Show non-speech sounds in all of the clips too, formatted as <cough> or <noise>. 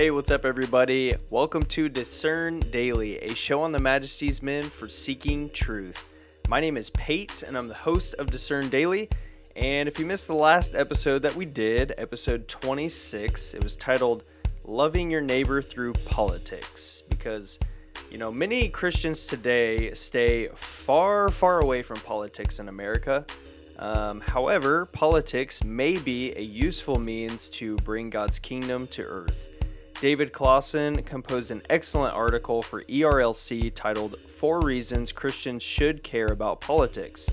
Hey, what's up, everybody? Welcome to Discern Daily, a show on the Majesty's Men for seeking truth. My name is Pate, and I'm the host of Discern Daily. And if you missed the last episode that we did, episode 26, it was titled Loving Your Neighbor Through Politics. Because, you know, many Christians today stay far, far away from politics in America. Um, however, politics may be a useful means to bring God's kingdom to earth. David Closson composed an excellent article for ERLC titled Four Reasons Christians Should Care About Politics,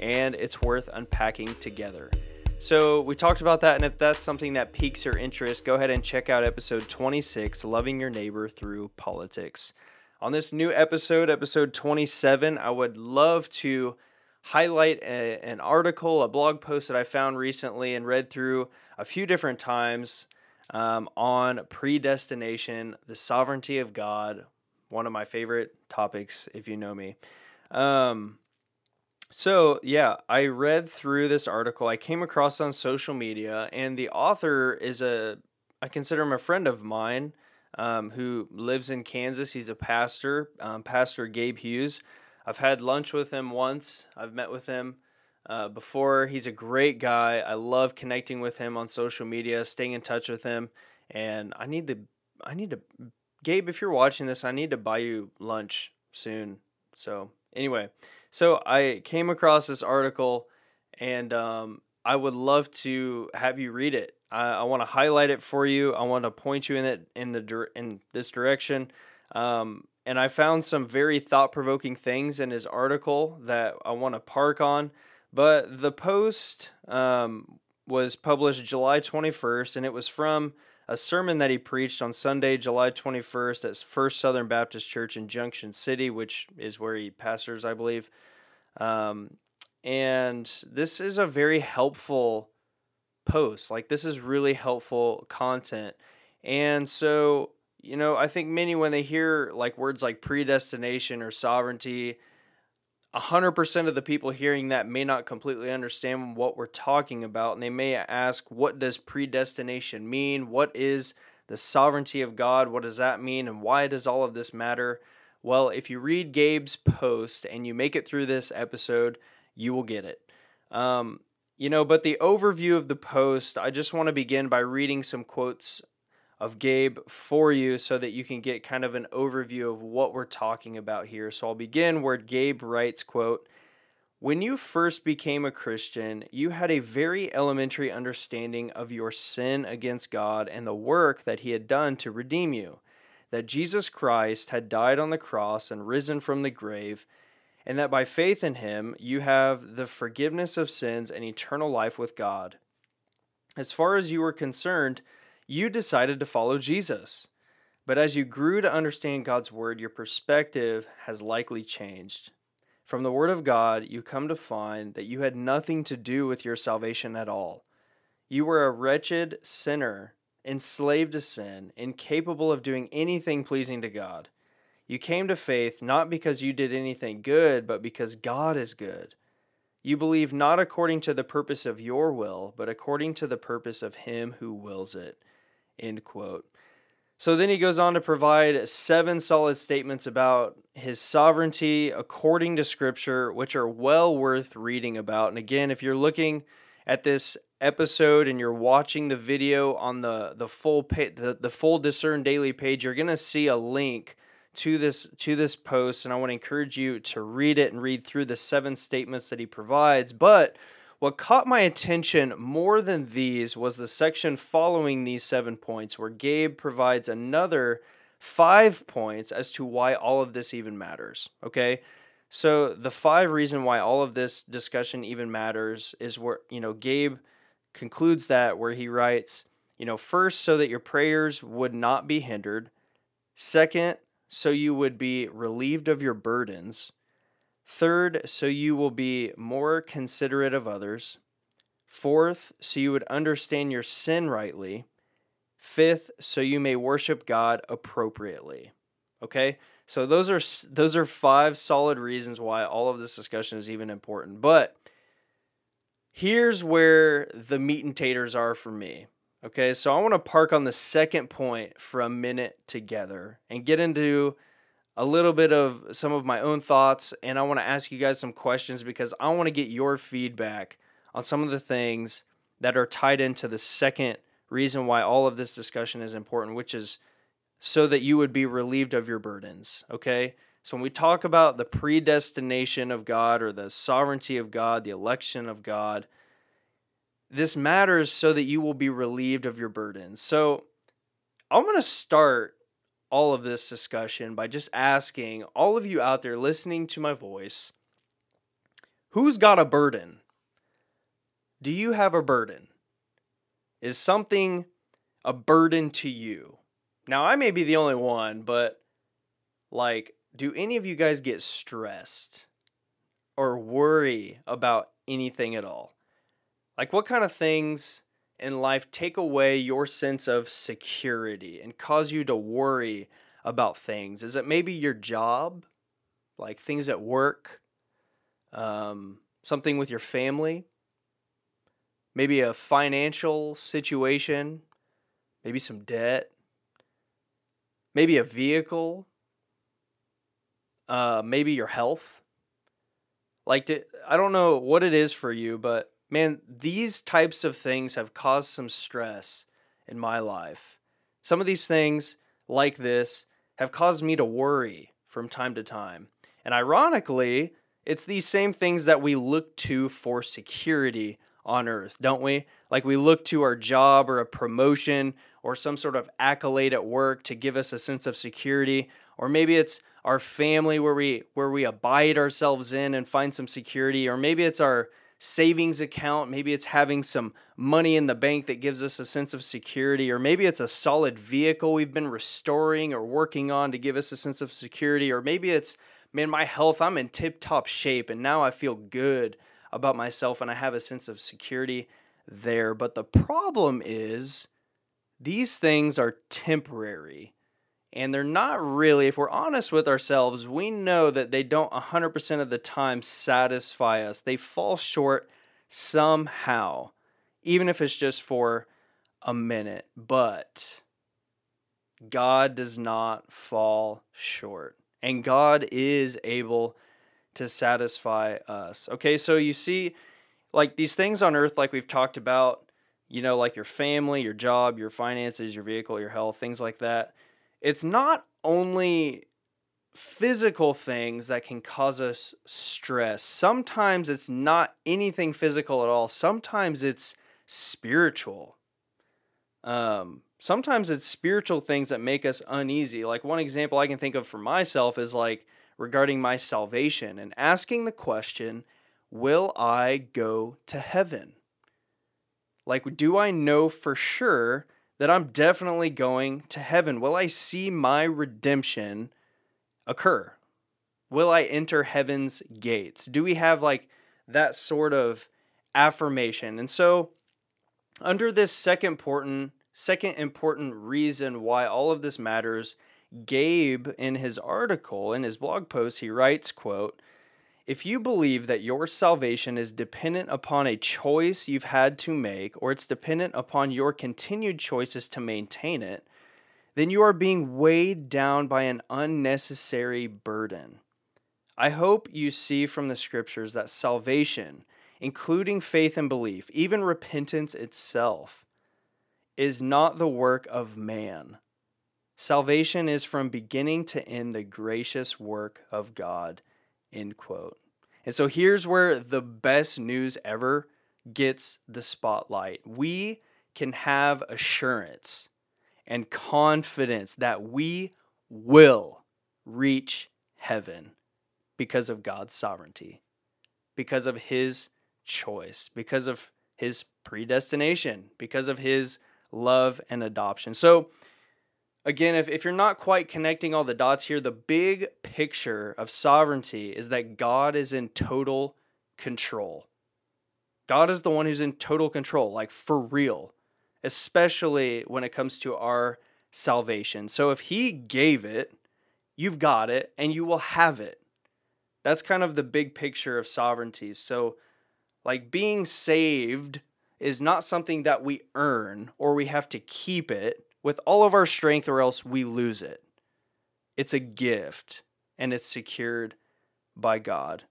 and it's worth unpacking together. So, we talked about that, and if that's something that piques your interest, go ahead and check out episode 26 Loving Your Neighbor Through Politics. On this new episode, episode 27, I would love to highlight a, an article, a blog post that I found recently and read through a few different times um, on predestination, the sovereignty of God. One of my favorite topics, if you know me. Um, so, yeah, I read through this article. I came across on social media, and the author is a, I consider him a friend of mine um, who lives in Kansas. He's a pastor, um, Pastor Gabe Hughes. I've had lunch with him once, I've met with him uh, before. He's a great guy. I love connecting with him on social media, staying in touch with him. And I need to, I need to, Gabe, if you're watching this, I need to buy you lunch soon. So, anyway, so I came across this article and um, I would love to have you read it. I, I want to highlight it for you. I want to point you in it in the in this direction. Um, and I found some very thought provoking things in his article that I want to park on. But the post um, was published July 21st, and it was from a sermon that he preached on Sunday, July 21st at First Southern Baptist Church in Junction City, which is where he pastors, I believe. Um, and this is a very helpful post. Like, this is really helpful content. And so, you know, I think many, when they hear like words like predestination or sovereignty, 100% of the people hearing that may not completely understand what we're talking about and they may ask what does predestination mean? What is the sovereignty of god? What does that mean? And why does all of this matter? Well if you read gabe's post and you make it through this episode you will get it. Um, you know but the overview of the post i just want to begin by reading some quotes of Gabe for you so that you can get kind of an overview of what we're talking about here. So I'll begin where Gabe writes, quote, when you first became a Christian, you had a very elementary understanding of your sin against God and the work that He had done to redeem you. That Jesus Christ had died on the cross and risen from the grave, and that by faith in Him you have the forgiveness of sins and eternal life with God. As far as you were concerned, you decided to follow Jesus. But as you grew to understand God's Word, your perspective has likely changed. From the Word of God, you come to find that you had nothing to do with your salvation at all. You were a wretched sinner, enslaved to sin, incapable of doing anything pleasing to God. You came to faith not because you did anything good, but because God is good. You believe not according to the purpose of your will, but according to the purpose of Him who wills it. End quote. So then he goes on to provide seven solid statements about his sovereignty according to Scripture, which are well worth reading about. And again, if you're looking at this episode and you're watching the video on the the full pa- the, the full Discern Daily page, you're gonna see a link to this to this post, and I want to encourage you to read it and read through the seven statements that he provides. But what caught my attention more than these was the section following these seven points, where Gabe provides another five points as to why all of this even matters. Okay. So the five reason why all of this discussion even matters is where, you know, Gabe concludes that where he writes, you know, first, so that your prayers would not be hindered. Second, so you would be relieved of your burdens. Third, so you will be more considerate of others. Fourth, so you would understand your sin rightly. Fifth, so you may worship God appropriately. Okay? So those are those are five solid reasons why all of this discussion is even important. But here's where the meat and taters are for me. Okay, so I want to park on the second point for a minute together and get into a little bit of some of my own thoughts. And I want to ask you guys some questions because I want to get your feedback on some of the things that are tied into the second reason why all of this discussion is important, which is so that you would be relieved of your burdens. Okay, so when we talk about the predestination of God or the sovereignty of God, the election of God, this matters so that you will be relieved of your burdens. So I'm going to start all of this discussion by just asking all of you out there listening to my voice who's got a burden? Do you have a burden? Is something a burden to you? Now, I may be the only one, but like, do any of you guys get stressed or worry about anything at all? Like, what kind of things in life take away your sense of security and cause you to worry about things? Is it maybe your job, like things at work, um, something with your family, maybe a financial situation, maybe some debt, maybe a vehicle, uh, maybe your health? Like, I don't know what it is for you, but man, these types of things have caused some stress in my life. Some of these things, like this, have caused me to worry from time to time. And ironically, it's these same things that we look to for security on earth, don't we? Like we look to our job or a promotion or some sort of accolade at work to give us a sense of security, or maybe it's our family where we where we abide ourselves in and find some security, or maybe it's our savings account. Maybe it's having some money in the bank that gives us a sense of security, or maybe it's a solid vehicle we've been restoring or working on to give us a sense of security, or maybe it's, man, my health, I'm in tip top shape and now I feel good about myself and I have a sense of security there. But the problem is, these things are temporary and they're not really, if we're honest with ourselves, we know that they don't 100% of the time satisfy us. They fall short somehow, even if it's just for a minute. But God does not fall short, and God is able to satisfy us. Okay, so you see, like these things on earth, like we've talked about, you know, like your family, your job, your finances, your vehicle, your health, things like that it's not only physical things that can cause us stress. Sometimes it's not anything physical at all. Sometimes it's spiritual. Um, sometimes it's spiritual things that make us uneasy. Like one example I can think of for myself is like regarding my salvation and asking the question, will I go to heaven? Like, do I know for sure that I'm definitely going to heaven? Will I see my redemption occur? Will I enter heaven's gates? Do we have like that sort of affirmation? And so, under this second important second important reason why all of this matters, Gabe in his article in his blog post he writes, quote, if you believe that your salvation is dependent upon a choice you've had to make, or it's dependent upon your continued choices to maintain it, then you are being weighed down by an unnecessary burden. I hope you see from the scriptures that salvation, including faith and belief, even repentance itself, is not the work of man. Salvation is from beginning to end the gracious work of God End quote. And so here's where the best news ever gets the spotlight. We can have assurance and confidence that we will reach heaven because of God's sovereignty, because of His choice, because of His predestination, because of His love and adoption. So, again, if, if you're not quite connecting all the dots here, the big picture of sovereignty is that God is in total control. God is the one who's in total control, like for real, especially when it comes to our salvation. So if He gave it, you've got it, and you will have it. That's kind of the big picture of sovereignty. So, like being saved is not something that we earn or we have to keep it with all of our strength or else we lose it. It's a gift and it's secured by God.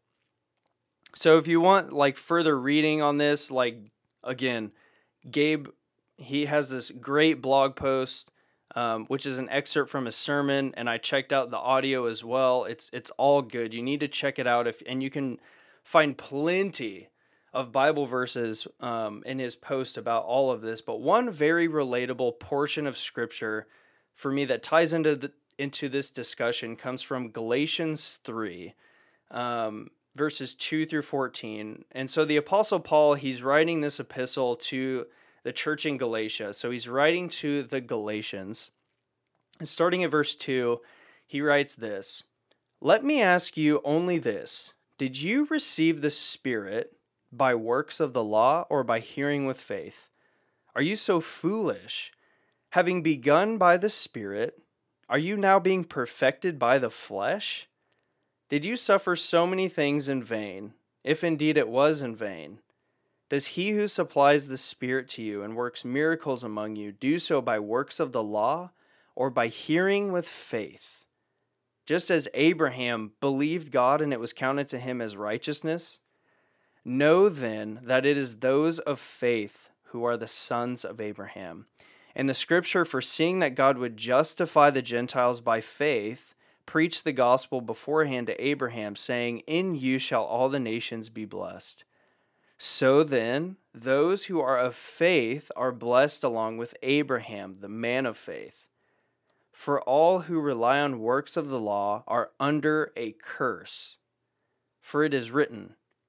So if you want like further reading on this, like again, Gabe he has this great blog post um, which is an excerpt from a sermon and I checked out the audio as well. It's it's all good. You need to check it out if and you can find plenty of Bible verses um, in his post about all of this. But one very relatable portion of scripture for me that ties into the, into this discussion comes from Galatians 3, um, verses 2 through 14. And so the Apostle Paul, he's writing this epistle to the church in Galatia. So he's writing to the Galatians. And starting at verse 2, he writes this Let me ask you only this Did you receive the Spirit by works of the law or by hearing with faith? Are you so foolish? Having begun by the Spirit, are you now being perfected by the flesh? Did you suffer so many things in vain, if indeed it was in vain? Does he who supplies the Spirit to you and works miracles among you do so by works of the law or by hearing with faith? Just as Abraham believed God and it was counted to him as righteousness, know then that it is those of faith who are the sons of Abraham. And the scripture, foreseeing that God would justify the Gentiles by faith, preached the gospel beforehand to Abraham, saying, In you shall all the nations be blessed. So then, those who are of faith are blessed along with Abraham, the man of faith. For all who rely on works of the law are under a curse. For it is written,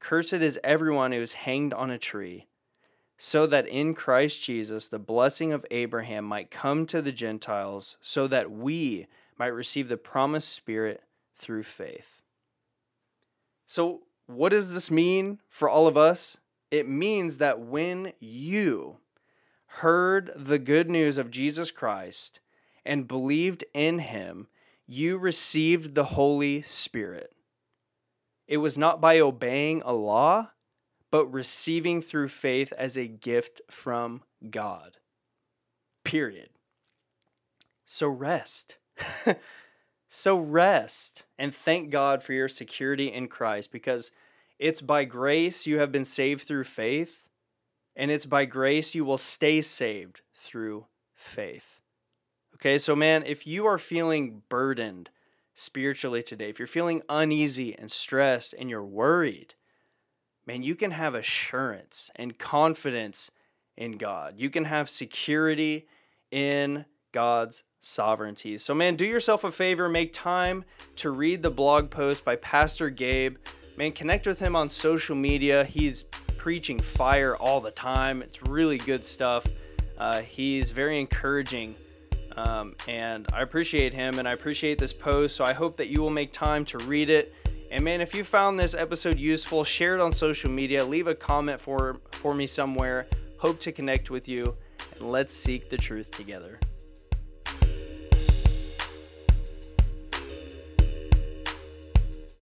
Cursed is everyone who is hanged on a tree so that in Christ Jesus the blessing of Abraham might come to the Gentiles, so that we might receive the promised Spirit through faith. So, what does this mean for all of us? It means that when you heard the good news of Jesus Christ and believed in him, you received the Holy Spirit. It was not by obeying a law, but receiving through faith as a gift from God. Period. So rest. <laughs> so rest and thank God for your security in Christ because it's by grace you have been saved through faith, and it's by grace you will stay saved through faith. Okay, so man, if you are feeling burdened spiritually today, if you're feeling uneasy and stressed and you're worried, man, you can have assurance and confidence in God. You can have security in God's sovereignty. So, man, do yourself a favor, make time to read the blog post by Pastor Gabe. Man, connect with him on social media. He's preaching fire all the time, it's really good stuff. Uh, he's very encouraging. Um, and I appreciate him and I appreciate this post. So I hope that you will make time to read it and man, if you found this episode useful, share it on social media, leave a comment for for me somewhere. Hope to connect with you, and let's seek the truth together.